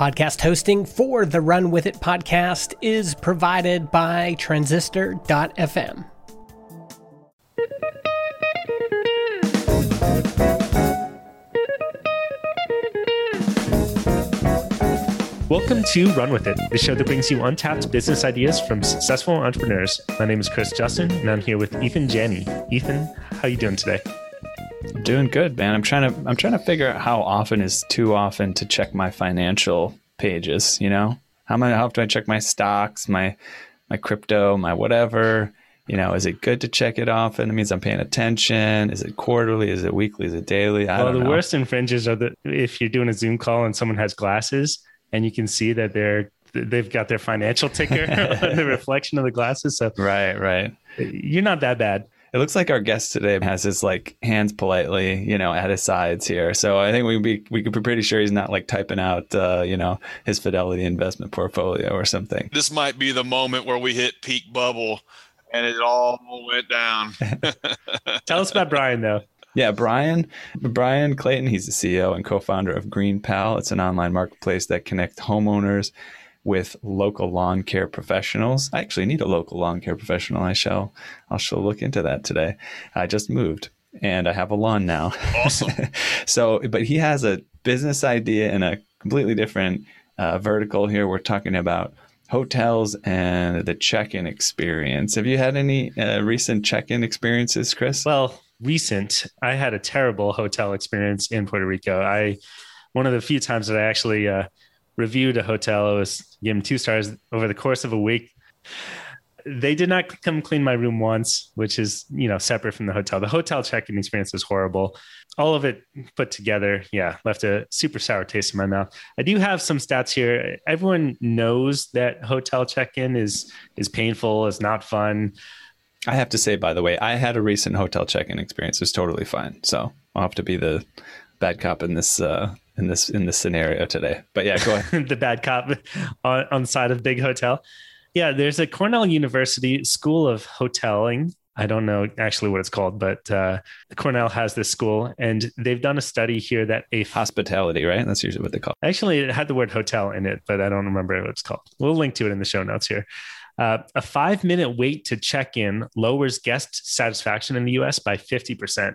Podcast hosting for the Run With It podcast is provided by Transistor.fm. Welcome to Run With It, the show that brings you untapped business ideas from successful entrepreneurs. My name is Chris Justin, and I'm here with Ethan Janney. Ethan, how are you doing today? Doing good, man. I'm trying to I'm trying to figure out how often is too often to check my financial pages. You know, how many how often do I check my stocks, my my crypto, my whatever? You know, is it good to check it often? It means I'm paying attention. Is it quarterly? Is it weekly? Is it daily? I well, the know. worst infringes are the if you're doing a Zoom call and someone has glasses and you can see that they're they've got their financial ticker the reflection of the glasses. So right, right. You're not that bad. It looks like our guest today has his like hands politely, you know, at his sides here. So I think we be we could be pretty sure he's not like typing out, uh, you know, his Fidelity investment portfolio or something. This might be the moment where we hit peak bubble, and it all went down. Tell us about Brian though. Yeah, Brian, Brian Clayton. He's the CEO and co-founder of GreenPal. It's an online marketplace that connects homeowners with local lawn care professionals. I actually need a local lawn care professional. I shall, I shall look into that today. I just moved and I have a lawn now. Awesome. so, but he has a business idea in a completely different uh, vertical here. We're talking about hotels and the check-in experience. Have you had any uh, recent check-in experiences, Chris? Well, recent. I had a terrible hotel experience in Puerto Rico. I one of the few times that I actually uh, reviewed a hotel. I was given two stars over the course of a week. They did not come clean my room once, which is you know separate from the hotel. The hotel check-in experience was horrible. All of it put together, yeah, left a super sour taste in my mouth. I do have some stats here. Everyone knows that hotel check-in is is painful, is not fun. I have to say, by the way, I had a recent hotel check-in experience. It was totally fine. So I'll have to be the bad cop in this uh, in this in this scenario today. But yeah, go ahead. the bad cop on, on the side of big hotel. Yeah, there's a Cornell University School of Hoteling. I don't know actually what it's called, but uh, Cornell has this school, and they've done a study here that a hospitality, right? That's usually what they call. It. Actually, it had the word hotel in it, but I don't remember what it's called. We'll link to it in the show notes here. Uh, a five minute wait to check in lowers guest satisfaction in the US by 50%.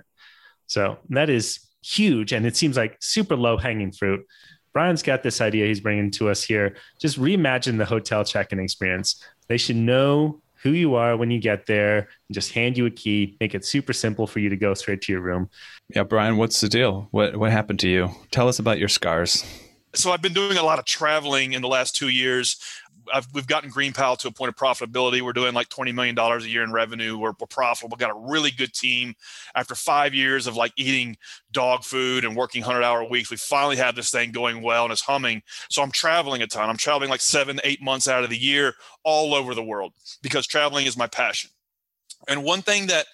So that is huge. And it seems like super low hanging fruit. Brian's got this idea he's bringing to us here. Just reimagine the hotel check in experience. They should know who you are when you get there and just hand you a key, make it super simple for you to go straight to your room. Yeah, Brian, what's the deal? What what happened to you? Tell us about your scars. So I've been doing a lot of traveling in the last two years. I've, we've gotten Green Pal to a point of profitability. We're doing like $20 million a year in revenue. We're, we're profitable. Got a really good team. After five years of like eating dog food and working 100 hour weeks, we finally have this thing going well and it's humming. So I'm traveling a ton. I'm traveling like seven, eight months out of the year all over the world because traveling is my passion. And one thing that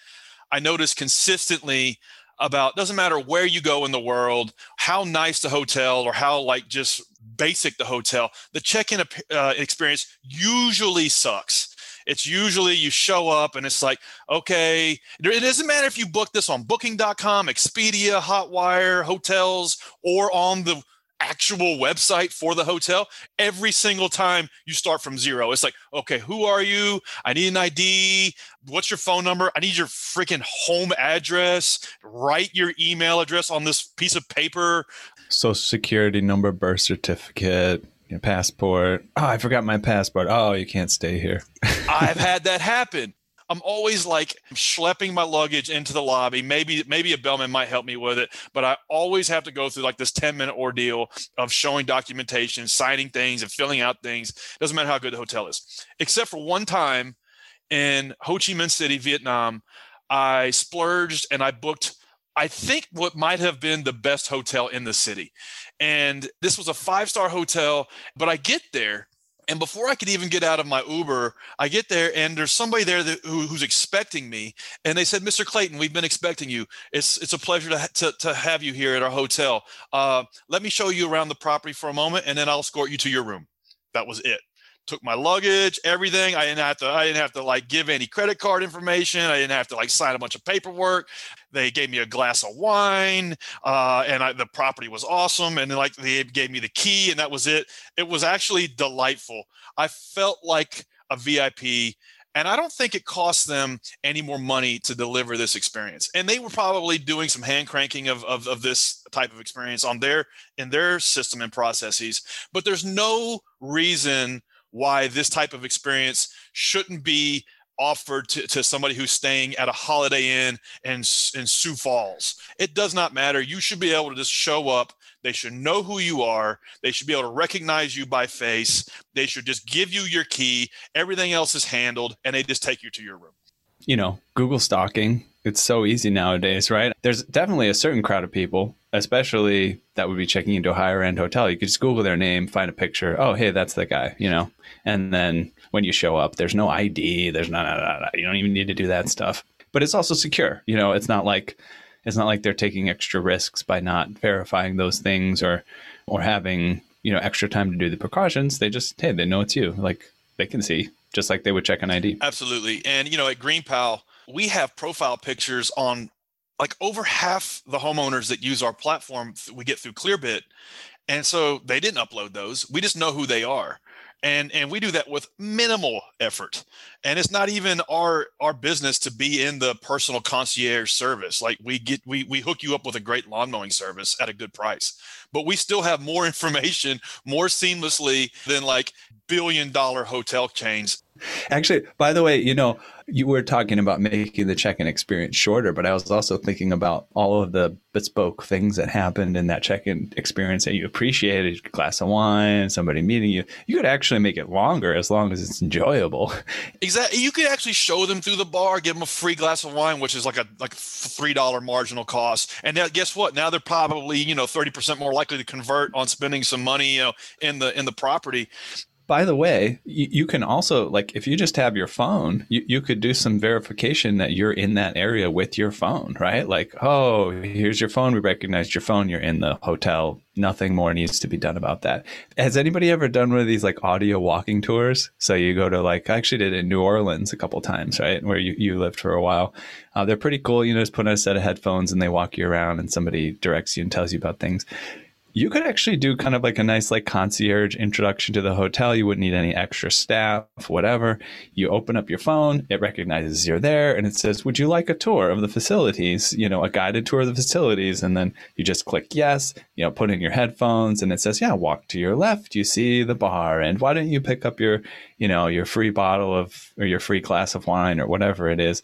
I notice consistently about doesn't matter where you go in the world, how nice the hotel or how like just basic the hotel, the check-in uh, experience usually sucks. It's usually you show up and it's like, okay, it doesn't matter if you book this on booking.com, Expedia, Hotwire, hotels, or on the actual website for the hotel every single time you start from zero. It's like okay who are you? I need an id what's your phone number? I need your freaking home address. Write your email address on this piece of paper social security number birth certificate your passport oh i forgot my passport oh you can't stay here i've had that happen I'm always like schlepping my luggage into the lobby. Maybe maybe a bellman might help me with it, but I always have to go through like this 10 minute ordeal of showing documentation, signing things, and filling out things. Doesn't matter how good the hotel is, except for one time in Ho Chi Minh City, Vietnam. I splurged and I booked. I think what might have been the best hotel in the city. And this was a five star hotel, but I get there and before I could even get out of my Uber, I get there and there's somebody there that, who, who's expecting me. And they said, Mr. Clayton, we've been expecting you. It's, it's a pleasure to, to, to have you here at our hotel. Uh, let me show you around the property for a moment and then I'll escort you to your room. That was it. Took my luggage, everything. I didn't have to. I didn't have to like give any credit card information. I didn't have to like sign a bunch of paperwork. They gave me a glass of wine, uh, and I, the property was awesome. And like they gave me the key, and that was it. It was actually delightful. I felt like a VIP and I don't think it cost them any more money to deliver this experience. And they were probably doing some hand cranking of, of, of, this type of experience on their in their system and processes. But there's no reason why this type of experience shouldn't be offered to, to somebody who's staying at a holiday inn in, in Sioux Falls. It does not matter. You should be able to just show up they should know who you are. They should be able to recognize you by face. They should just give you your key. Everything else is handled, and they just take you to your room. You know, Google stalking, it's so easy nowadays, right? There's definitely a certain crowd of people, especially that would be checking into a higher end hotel. You could just Google their name, find a picture. Oh, hey, that's the guy, you know? And then when you show up, there's no ID, there's not, you don't even need to do that stuff. But it's also secure. You know, it's not like, it's not like they're taking extra risks by not verifying those things or or having you know extra time to do the precautions. They just hey, they know it's you. Like they can see just like they would check an ID. Absolutely. And you know, at GreenPal, we have profile pictures on like over half the homeowners that use our platform we get through Clearbit. And so they didn't upload those. We just know who they are and and we do that with minimal effort and it's not even our our business to be in the personal concierge service like we get we we hook you up with a great lawn mowing service at a good price but we still have more information more seamlessly than like billion dollar hotel chains actually by the way you know you were talking about making the check-in experience shorter, but I was also thinking about all of the bespoke things that happened in that check-in experience that you appreciated, a glass of wine, somebody meeting you. You could actually make it longer as long as it's enjoyable. Exactly. You could actually show them through the bar, give them a free glass of wine, which is like a like three dollar marginal cost. And now guess what? Now they're probably, you know, 30% more likely to convert on spending some money, you know, in the in the property by the way, you, you, can also like if you just have your phone, you, you could do some verification that you're in that area with your phone, right? Like, oh, here's your phone. We recognized your phone. You're in the hotel. Nothing more needs to be done about that. Has anybody ever done one of these like audio walking tours? So you go to like I actually did it in New Orleans a couple times, right? Where you, you lived for a while. Uh, they're pretty cool. You know, just put on a set of headphones and they walk you around and somebody directs you and tells you about things you could actually do kind of like a nice like concierge introduction to the hotel. You wouldn't need any extra staff whatever. You open up your phone. It recognizes you're there and it says would you like a tour of the facilities? You know a guided tour of the facilities and then you just click yes you know put in your headphones and it says yeah walk to your left. You see the bar and why don't you pick up your you know your free bottle of or your free glass of wine or whatever it is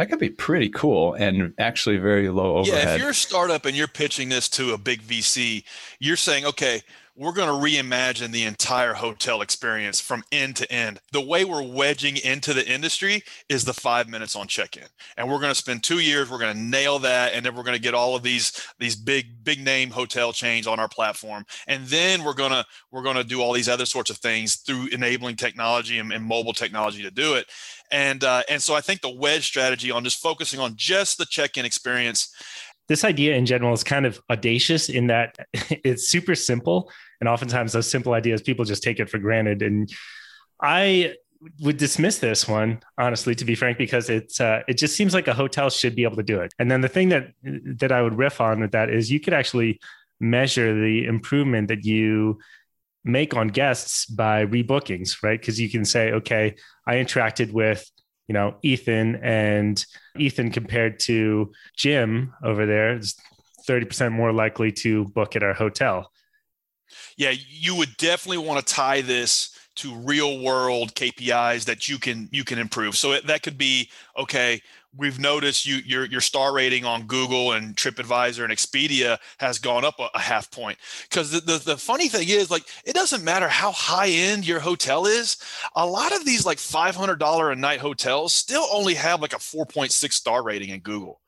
that could be pretty cool and actually very low overhead. Yeah, if you're a startup and you're pitching this to a big VC, you're saying, okay, we're going to reimagine the entire hotel experience from end to end. The way we're wedging into the industry is the five minutes on check-in, and we're going to spend two years. We're going to nail that, and then we're going to get all of these these big big name hotel chains on our platform, and then we're going to we're going to do all these other sorts of things through enabling technology and, and mobile technology to do it. And uh, and so I think the wedge strategy on just focusing on just the check-in experience. This idea in general is kind of audacious in that it's super simple and oftentimes those simple ideas people just take it for granted. And i would dismiss this one honestly to be frank because it's uh, it just seems like a hotel should be able to do it. And then the thing that that i would riff on with that is you could actually measure the improvement that you make on guests by rebookings right because you can say okay i interacted with you know, Ethan and Ethan compared to Jim over there is 30% more likely to book at our hotel. Yeah, you would definitely want to tie this to real world KPIs that you can you can improve. So that could be okay, we've noticed you your your star rating on Google and TripAdvisor and Expedia has gone up a, a half point. Because the, the, the funny thing is, like, it doesn't matter how high end your hotel is. A lot of these like five hundred dollar a night hotels still only have like a four point six star rating in Google.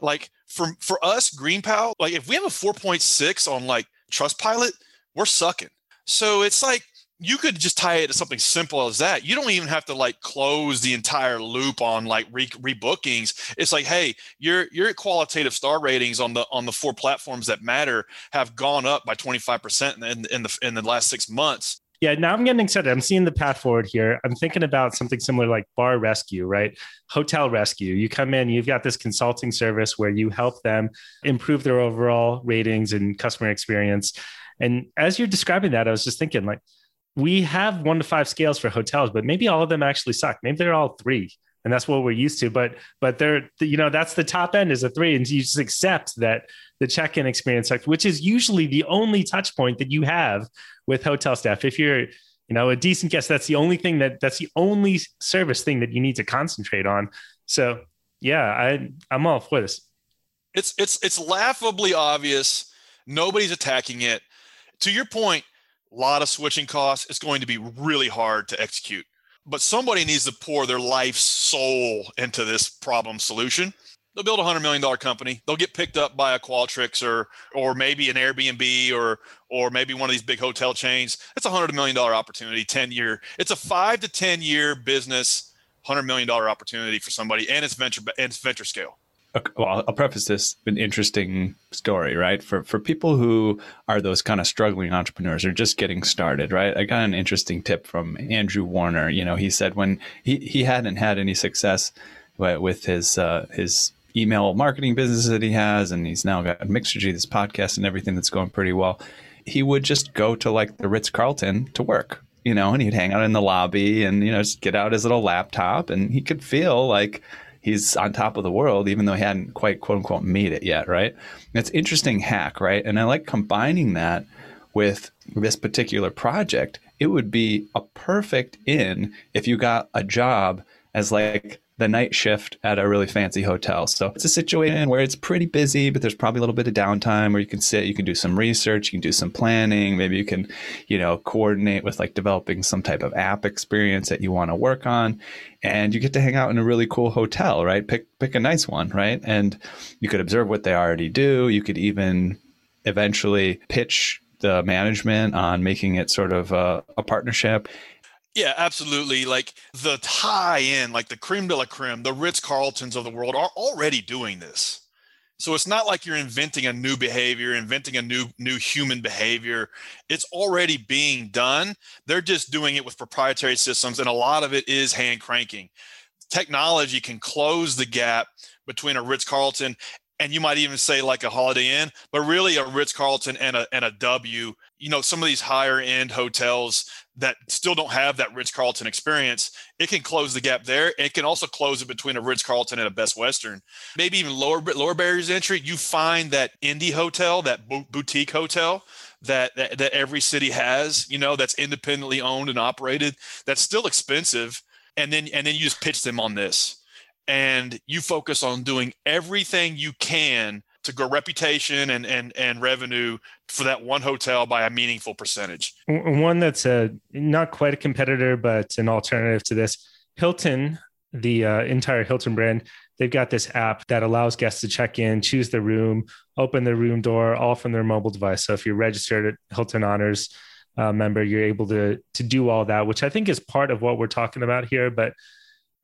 Like for for us, GreenPal, like if we have a four point six on like Trustpilot, we're sucking. So it's like you could just tie it to something simple as that. You don't even have to like close the entire loop on like re- rebookings. It's like, hey, your your qualitative star ratings on the on the four platforms that matter have gone up by 25% in, in the in the last six months. Yeah, now I'm getting excited. I'm seeing the path forward here. I'm thinking about something similar like bar rescue, right? Hotel rescue. You come in, you've got this consulting service where you help them improve their overall ratings and customer experience. And as you're describing that, I was just thinking like, we have one to five scales for hotels, but maybe all of them actually suck. Maybe they're all three and that's what we're used to. But but they're you know that's the top end is a three, and you just accept that the check-in experience, sucks, which is usually the only touch point that you have with hotel staff. If you're you know a decent guest, that's the only thing that that's the only service thing that you need to concentrate on. So yeah, I I'm all for this. It's it's it's laughably obvious. Nobody's attacking it. To your point, a lot of switching costs. It's going to be really hard to execute but somebody needs to pour their life's soul into this problem solution. They'll build a hundred million dollar company. They'll get picked up by a Qualtrics or or maybe an Airbnb or or maybe one of these big hotel chains. It's a hundred million dollar opportunity, ten year. It's a five to ten year business, hundred million dollar opportunity for somebody, and it's venture and it's venture scale well, I'll preface this an interesting story, right? For for people who are those kind of struggling entrepreneurs or just getting started, right? I got an interesting tip from Andrew Warner. You know, he said when he, he hadn't had any success with his uh, his email marketing business that he has, and he's now got Mixergy, this podcast, and everything that's going pretty well. He would just go to like the Ritz Carlton to work, you know, and he'd hang out in the lobby and you know just get out his little laptop, and he could feel like he's on top of the world, even though he hadn't quite quote unquote made it yet, right? It's interesting hack, right? And I like combining that with this particular project. It would be a perfect in if you got a job as like the night shift at a really fancy hotel. So it's a situation where it's pretty busy, but there's probably a little bit of downtime where you can sit, you can do some research, you can do some planning. Maybe you can, you know, coordinate with like developing some type of app experience that you want to work on. And you get to hang out in a really cool hotel, right? Pick pick a nice one, right? And you could observe what they already do. You could even eventually pitch the management on making it sort of a, a partnership yeah, absolutely. Like the high end, like the creme de la creme, the Ritz Carltons of the world are already doing this. So it's not like you're inventing a new behavior, inventing a new new human behavior. It's already being done. They're just doing it with proprietary systems, and a lot of it is hand cranking. Technology can close the gap between a Ritz Carlton and you might even say like a Holiday Inn, but really a Ritz Carlton and a and a W. You know, some of these higher end hotels that still don't have that Ritz Carlton experience, it can close the gap there. It can also close it between a Ritz Carlton and a Best Western. Maybe even lower lower barriers entry. You find that indie hotel, that boutique hotel that, that that every city has, you know, that's independently owned and operated. That's still expensive, and then and then you just pitch them on this, and you focus on doing everything you can to grow reputation and and and revenue for that one hotel by a meaningful percentage. One that's a not quite a competitor, but an alternative to this. Hilton, the uh, entire Hilton brand, they've got this app that allows guests to check in, choose the room, open the room door, all from their mobile device. So if you're registered at Hilton Honors uh, member, you're able to to do all that, which I think is part of what we're talking about here. But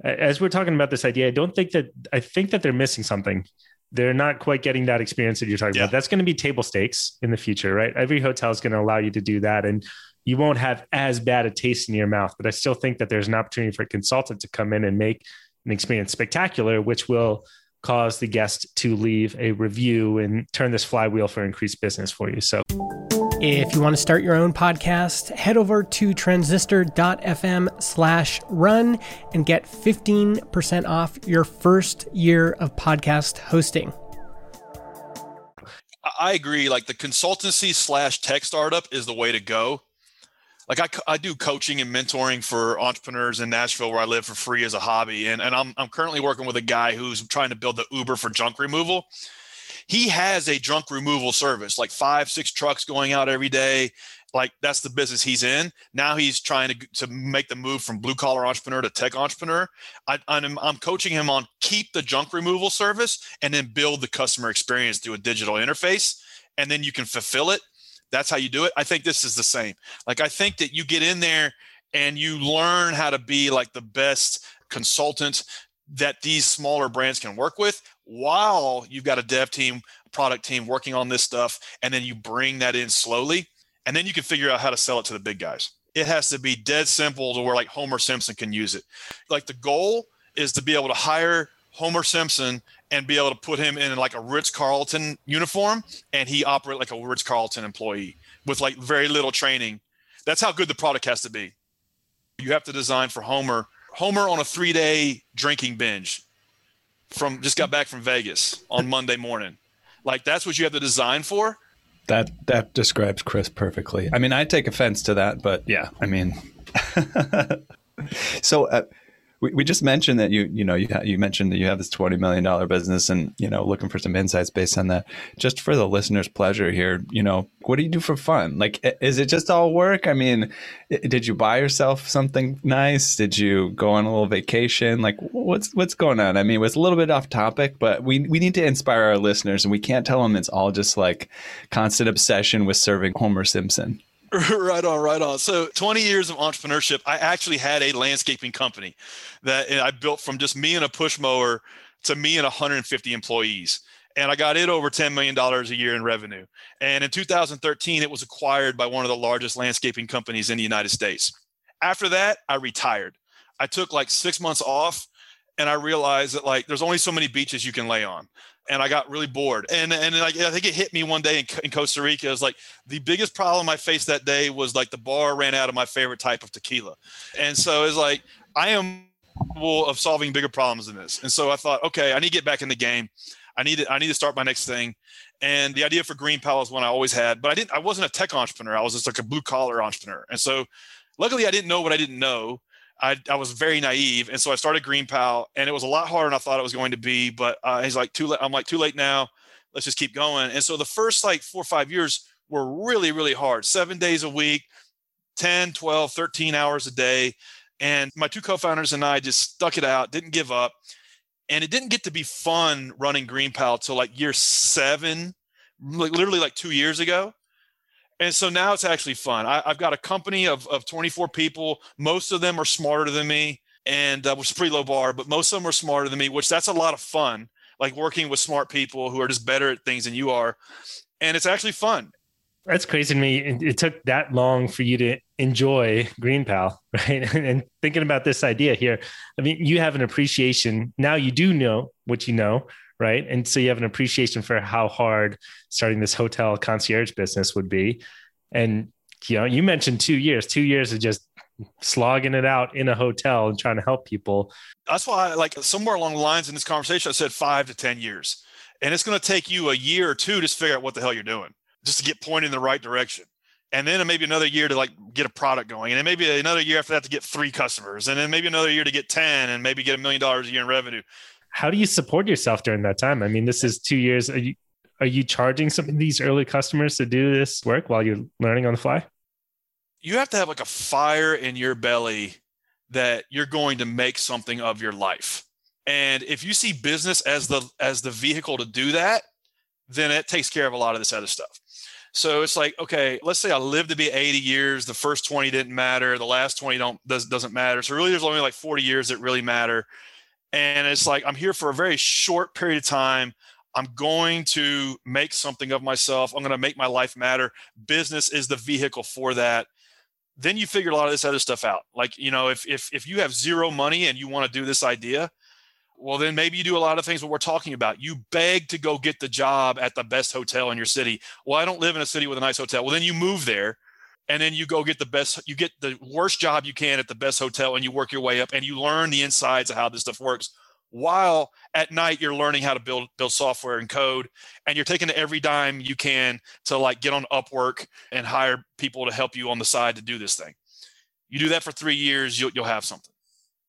as we're talking about this idea, I don't think that I think that they're missing something they're not quite getting that experience that you're talking yeah. about. That's going to be table stakes in the future, right? Every hotel is going to allow you to do that. And you won't have as bad a taste in your mouth. But I still think that there's an opportunity for a consultant to come in and make an experience spectacular, which will cause the guest to leave a review and turn this flywheel for increased business for you. So if you want to start your own podcast, head over to transistor.fm slash run and get 15% off your first year of podcast hosting. I agree. Like the consultancy slash tech startup is the way to go. Like I, I do coaching and mentoring for entrepreneurs in Nashville where I live for free as a hobby. And, and I'm, I'm currently working with a guy who's trying to build the Uber for junk removal he has a junk removal service, like five, six trucks going out every day. Like that's the business he's in. Now he's trying to, to make the move from blue collar entrepreneur to tech entrepreneur. I, I'm, I'm coaching him on keep the junk removal service and then build the customer experience through a digital interface. And then you can fulfill it. That's how you do it. I think this is the same. Like I think that you get in there and you learn how to be like the best consultant that these smaller brands can work with while you've got a dev team, product team working on this stuff, and then you bring that in slowly, and then you can figure out how to sell it to the big guys. it has to be dead simple to where like Homer Simpson can use it. Like the goal is to be able to hire Homer Simpson and be able to put him in like a Ritz Carlton uniform and he operate like a Ritz Carlton employee with like very little training. That's how good the product has to be. You have to design for Homer. Homer on a three day drinking binge from just got back from Vegas on Monday morning. Like that's what you have to design for. That that describes Chris perfectly. I mean, I take offense to that, but yeah, I mean, so uh, we, we just mentioned that you you know you ha- you mentioned that you have this twenty million dollar business and you know looking for some insights based on that. Just for the listener's pleasure here, you know, what do you do for fun? Like, is it just all work? I mean, did you buy yourself something nice? Did you go on a little vacation? Like, what's what's going on? I mean, it's a little bit off topic, but we we need to inspire our listeners, and we can't tell them it's all just like constant obsession with serving Homer Simpson. right on, right on. So 20 years of entrepreneurship. I actually had a landscaping company that I built from just me and a push mower to me and 150 employees. And I got it over $10 million a year in revenue. And in 2013, it was acquired by one of the largest landscaping companies in the United States. After that, I retired. I took like six months off and I realized that like there's only so many beaches you can lay on and I got really bored. And and like I think it hit me one day in, in Costa Rica. It was like the biggest problem I faced that day was like the bar ran out of my favorite type of tequila, and so it's like I am capable of solving bigger problems than this. And so I thought, okay, I need to get back in the game. I need to I need to start my next thing. And the idea for Green Pal is one I always had, but I didn't. I wasn't a tech entrepreneur. I was just like a blue collar entrepreneur. And so, luckily, I didn't know what I didn't know. I, I was very naive, and so I started Green Pal, and it was a lot harder than I thought it was going to be. But uh, he's like, too late. I'm like, too late now. Let's just keep going. And so the first like four or five years were really, really hard. Seven days a week, 10, 12, 13 hours a day. And my two co-founders and I just stuck it out, didn't give up. And it didn't get to be fun running Green Pal till like year seven, like literally like two years ago and so now it's actually fun. I, have got a company of, of 24 people. Most of them are smarter than me, and uh, which is pretty low bar, but most of them are smarter than me, which that's a lot of fun. Like working with smart people who are just better at things than you are, and it's actually fun. That's crazy to me. It took that long for you to enjoy Green Pal, right? And thinking about this idea here, I mean, you have an appreciation now. You do know what you know, right? And so you have an appreciation for how hard starting this hotel concierge business would be. And you know, you mentioned two years, two years of just slogging it out in a hotel and trying to help people. That's why, I, like somewhere along the lines in this conversation, I said five to ten years, and it's going to take you a year or two to figure out what the hell you're doing, just to get pointed in the right direction. And then maybe another year to like get a product going, and then maybe another year after that to get three customers, and then maybe another year to get ten, and maybe get a million dollars a year in revenue how do you support yourself during that time? I mean, this is two years. Are you are you charging some of these early customers to do this work while you're learning on the fly? You have to have like a fire in your belly that you're going to make something of your life. And if you see business as the as the vehicle to do that, then it takes care of a lot of this other stuff. So it's like, okay, let's say I live to be 80 years. The first 20 didn't matter. The last 20 don't does, doesn't matter. So really, there's only like 40 years that really matter and it's like i'm here for a very short period of time. I'm going to make something of myself. I'm going to make my life matter. Business is the vehicle for that. Then you figure a lot of this other stuff out. Like you know if if, if you have zero money and you want to do this idea well then maybe you do a lot of things what we're talking about. You beg to go get the job at the best hotel in your city. Well i don't live in a city with a nice hotel. Well then you move there and then you go get the best you get the worst job you can at the best hotel and you work your way up and you learn the insides of how this stuff works while at night you're learning how to build build software and code and you're taking every dime you can to like get on upwork and hire people to help you on the side to do this thing. You do that for three years you'll, you'll have something.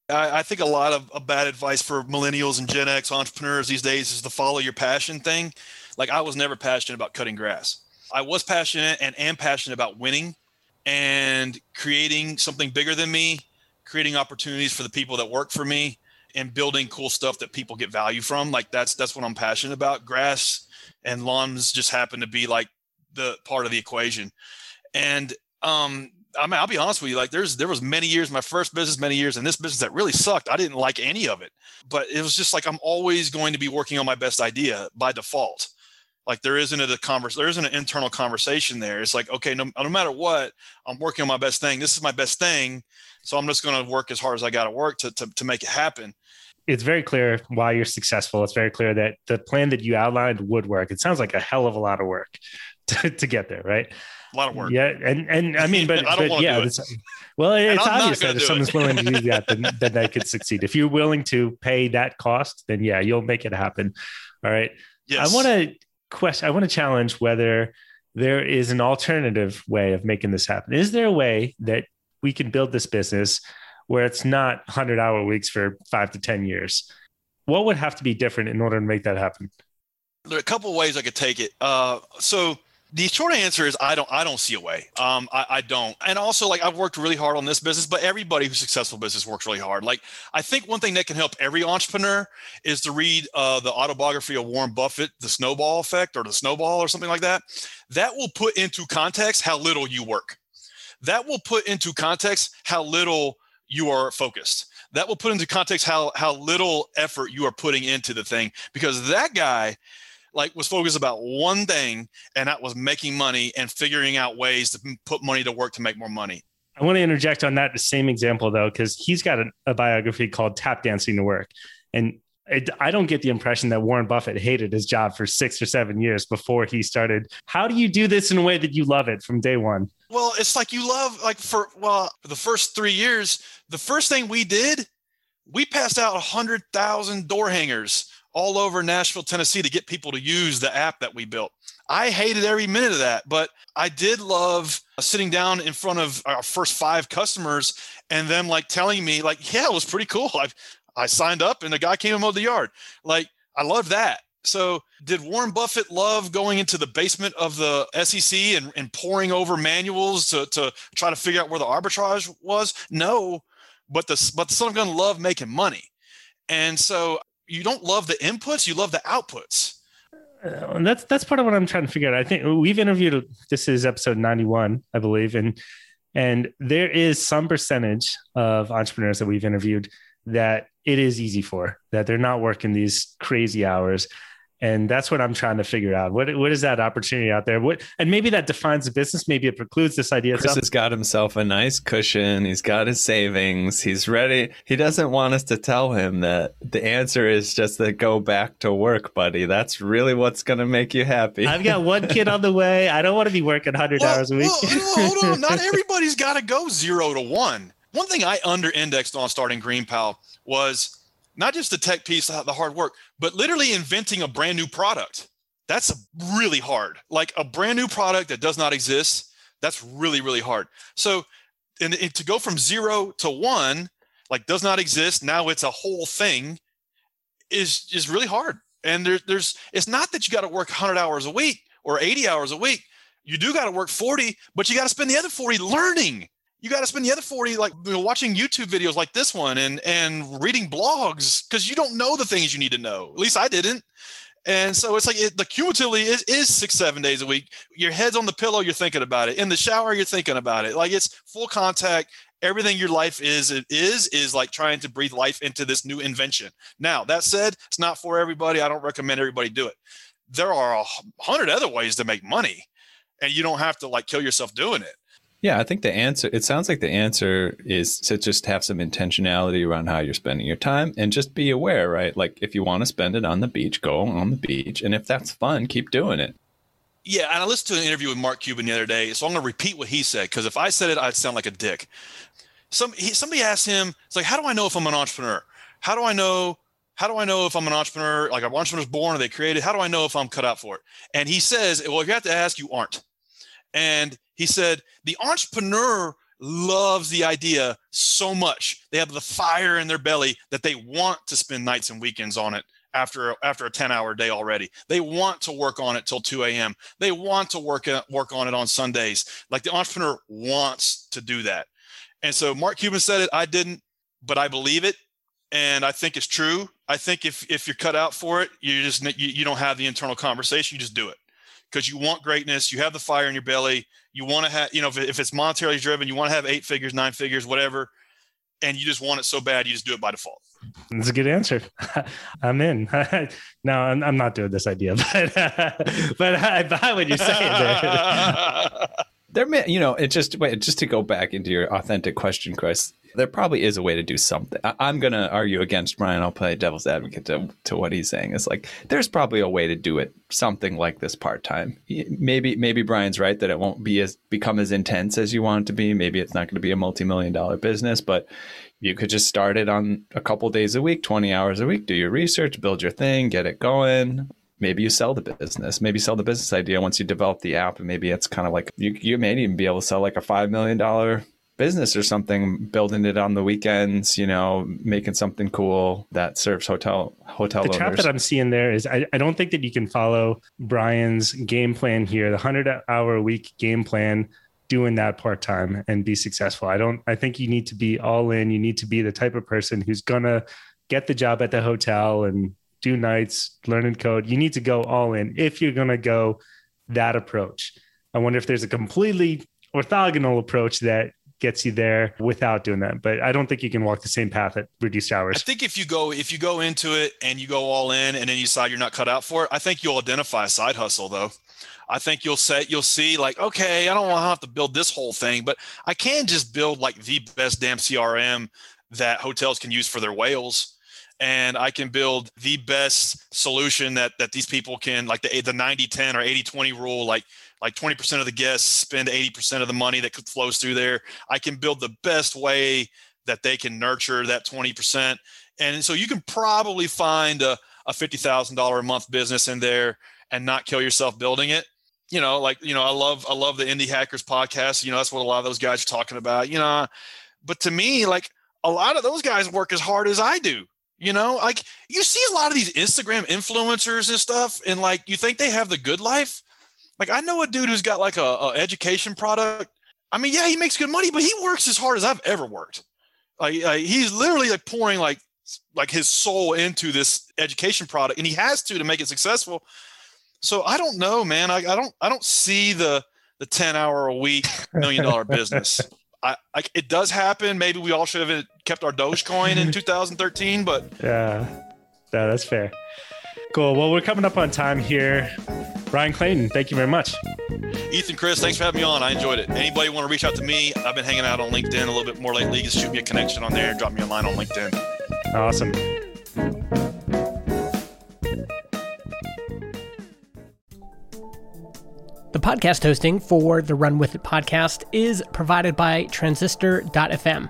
I, I think a lot of, of bad advice for millennials and gen x entrepreneurs these days is the follow your passion thing. Like i was never passionate about cutting grass. I was passionate and am passionate about winning and creating something bigger than me, creating opportunities for the people that work for me, and building cool stuff that people get value from. Like that's that's what I'm passionate about. Grass and lawns just happen to be like the part of the equation. And um, I mean, I'll be honest with you. Like, there's there was many years, my first business, many years, and this business that really sucked. I didn't like any of it, but it was just like I'm always going to be working on my best idea by default. Like there isn't a converse there isn't an internal conversation there. It's like okay no, no matter what i'm working on my best thing. This is my best thing. So i'm just going to work as hard as i got to work to, to to make it happen. It's very clear why you're successful. It's very clear that the plan that you outlined would work. It sounds like a hell of a lot of work to, to get there right? A lot of work. Yeah and and i mean but, I but yeah it's, well it's obvious that if someone's willing to do that then, then they could succeed. If you're willing to pay that cost then yeah you'll make it happen. All right. Yes I want to question. I want to challenge whether there is an alternative way of making this happen. Is there a way that we can build this business where it's not hundred hour weeks for five to ten years? What would have to be different in order to make that happen? there are a couple of ways I could take it. Uh, so the short answer is I don't I don't see a way. Um, I, I don't. And also like I've worked really hard on this business, but everybody who's successful business works really hard. Like I think one thing that can help every entrepreneur is to read uh, the autobiography of Warren Buffett, The Snowball Effect or The Snowball or something like that. That will put into context how little you work. That will put into context how little you are focused. That will put into context how how little effort you are putting into the thing because that guy like was focused about one thing and that was making money and figuring out ways to put money to work to make more money I want to interject on that the same example though, because he's got a, a biography called Tap Dancing to Work, and it, I don't get the impression that Warren Buffett hated his job for six or seven years before he started. How do you do this in a way that you love it from day one? well it's like you love like for well for the first three years the first thing we did we passed out 100000 door hangers all over nashville tennessee to get people to use the app that we built. I hated every minute of that but i did love sitting down in front of our first five customers and them like telling me like yeah it was pretty cool. I i signed up and the guy came and mowed the yard. Like i love that. So did warren buffett love going into the basement of the sec and, and poring over manuals to, to try to figure out where the arbitrage was? No but the but the son of gun loved making money. And so you don't love the inputs you love the outputs Uh, and that's that's part of what I'm trying to figure out. I think we've interviewed. This is episode 91, I believe, and and there is some percentage of entrepreneurs that we've interviewed that it is easy for that they're not working these crazy hours. And that's what I'm trying to figure out. What what is that opportunity out there? What and maybe that defines the business. Maybe it precludes this idea. Chris has got himself a nice cushion. He's got his savings. He's ready. He doesn't want us to tell him that the answer is just to go back to work, buddy. That's really what's going to make you happy. I've got one kid on the way. I don't want to be working 100 Well, hours a week. well, hold on. Not everybody's got to go zero to one. One thing I under indexed on starting Green Pal was not just the tech piece, the hard work, but literally inventing a brand new product. That's really hard. Like a brand new product that does not exist, that's really, really hard. So, and, to go from zero to one, like does not exist, now it's a whole thing, is is really hard. And there, there's, it's not that you got to work 100 hours a week or 80 hours a week. You do got to work 40, but you got to spend the other 40 learning you got to spend the other 40 like you know, watching youtube videos like this one and and reading blogs because you don't know the things you need to know. At least i didn't. And so it's like it, the cumulatively is, is six seven days a week. Your head's on the pillow you're thinking about it. In the shower you're thinking about it. Like it's full contact. Everything your life is it is is like trying to breathe life into this new invention. Now that said it's not for everybody. I don't recommend everybody do it. There are a hundred other ways to make money and you don't have to like kill yourself doing it Yeah, I think the answer, it sounds like the answer is to just have some intentionality around how you're spending your time and just be aware, right? Like if you want to spend it on the beach, go on the beach. And if that's fun, keep doing it. Yeah, and I listened to an interview with Mark Cuban the other day, so I'm going to repeat what he said because if I said it, I'd sound like a dick. Some he, somebody asked him, "It's like, how do I know if I'm an entrepreneur? How do I know? How do I know if I'm an entrepreneur? Like, are entrepreneurs born? Are they created? How do I know if I'm cut out for it?" And he says, "Well, if you have to ask, you aren't." And he said, "The entrepreneur loves the idea so much. They have the fire in their belly that they want to spend nights and weekends on it." After after a 10 hour day already, they want to work on it till 2 a.m. They want to work uh, work on it on Sundays. Like the entrepreneur wants to do that. And so Mark Cuban said it. I didn't, but I believe it, and I think it's true. I think if if you're cut out for it, you just you, you don't have the internal conversation. You just do it because you want greatness. You have the fire in your belly. You want to have you know if, if it's monetarily driven, you want to have eight figures, nine figures, whatever, and you just want it so bad, you just do it by default. That's a good answer. I'm in. no, I'm, I'm, not doing this idea, but but I buy what you're saying there. there may, you know, it just wait, just to go back into your authentic question, Chris. There probably is a way to do something. I, am going to argue against Brian. I'll play devil's advocate to, to what he's saying. It's like there's probably a way to do it something like this part time. Maybe maybe Brian's right that it won't be as become as intense as you want it to be. Maybe it's not going to be a multi million dollar business, but you could just start it on a couple days a week, 20 hours a week, do your research, build your thing, get it going. Maybe you sell the business. Maybe sell the business idea once you develop the app. And maybe it's kind of like you, you may even be able to sell like a $5 million business or something, building it on the weekends, you know, making something cool that serves hotel hotel the owners. trap that I'm seeing there is I, I don't think that you can follow Brian's game plan here, the 100 hour a week game plan doing that part time and be successful. I don't, I think you need to be all in. You need to be the type of person who's going to get the job at the hotel and do nights, learn and code. You need to go all in if you're going to go that approach. I wonder if there's a completely orthogonal approach that gets you there without doing that. But I don't think you can walk the same path at reduced hours. I think if you go if you go into it and you go all in and then you decide you're not cut out for it, I think you'll identify a side hustle though. I think you'll say you'll see like, okay, I don't want to have to build this whole thing, but I can just build like the best damn CRM that hotels can use for their whales. And I can build the best solution that that these people can like the the 90 10 or 80 20 rule, like like 20% of the guests spend 80% of the money that flows through there. I can build the best way that they can nurture that 20%. And so you can probably find a, a $50,000 a month business in there and not kill yourself building it you know, like, you know, I love, I love the indie hackers podcast. You know, that's what a lot of those guys are talking about, you know, but to me, like a lot of those guys work as hard as I do, you know, like you see a lot of these Instagram influencers and stuff. And like, you think they have the good life. Like I know a dude who's got like a, a education product. I mean, yeah, he makes good money, but he works as hard as I've ever worked. Like, like he's literally like pouring like, like his soul into this education product and he has to to make it successful so I don't know, man. I, I don't I don't see the the 10 hour a week million dollar business. I, I, it does happen. Maybe we all should have kept our Dogecoin in 2013, but yeah, yeah, that's fair. Cool. Well, we're coming up on time here. Brian Clayton, thank you very much. Ethan, Chris, thanks for having me on. I enjoyed it. Anybody want to reach out to me? I've been hanging out on LinkedIn a little bit more lately. Just shoot me a connection on there. Drop me a line on LinkedIn. Awesome. The podcast hosting for the Run With It podcast is provided by Transistor.fm.